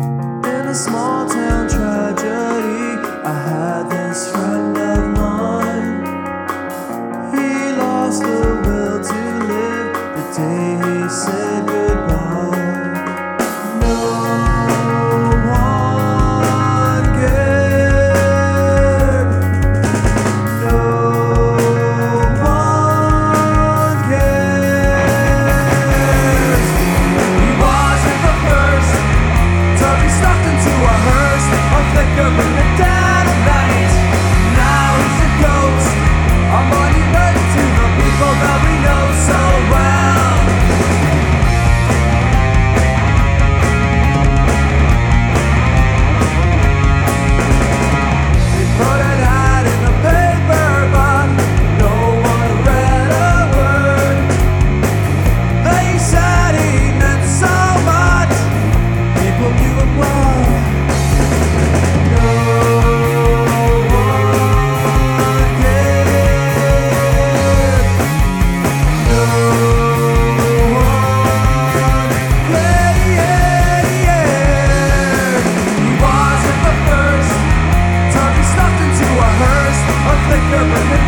In a small town tragedy, I had this friend. Yeah. Urban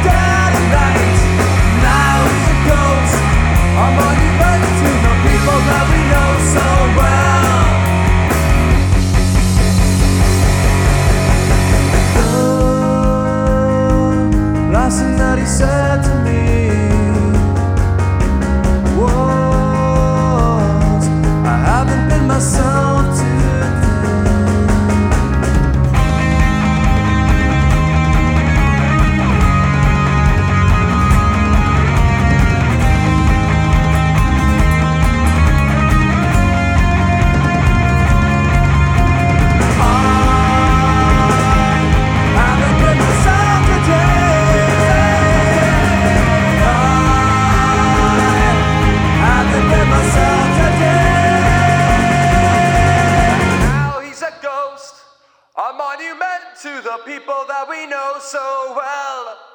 to the people that we know so well.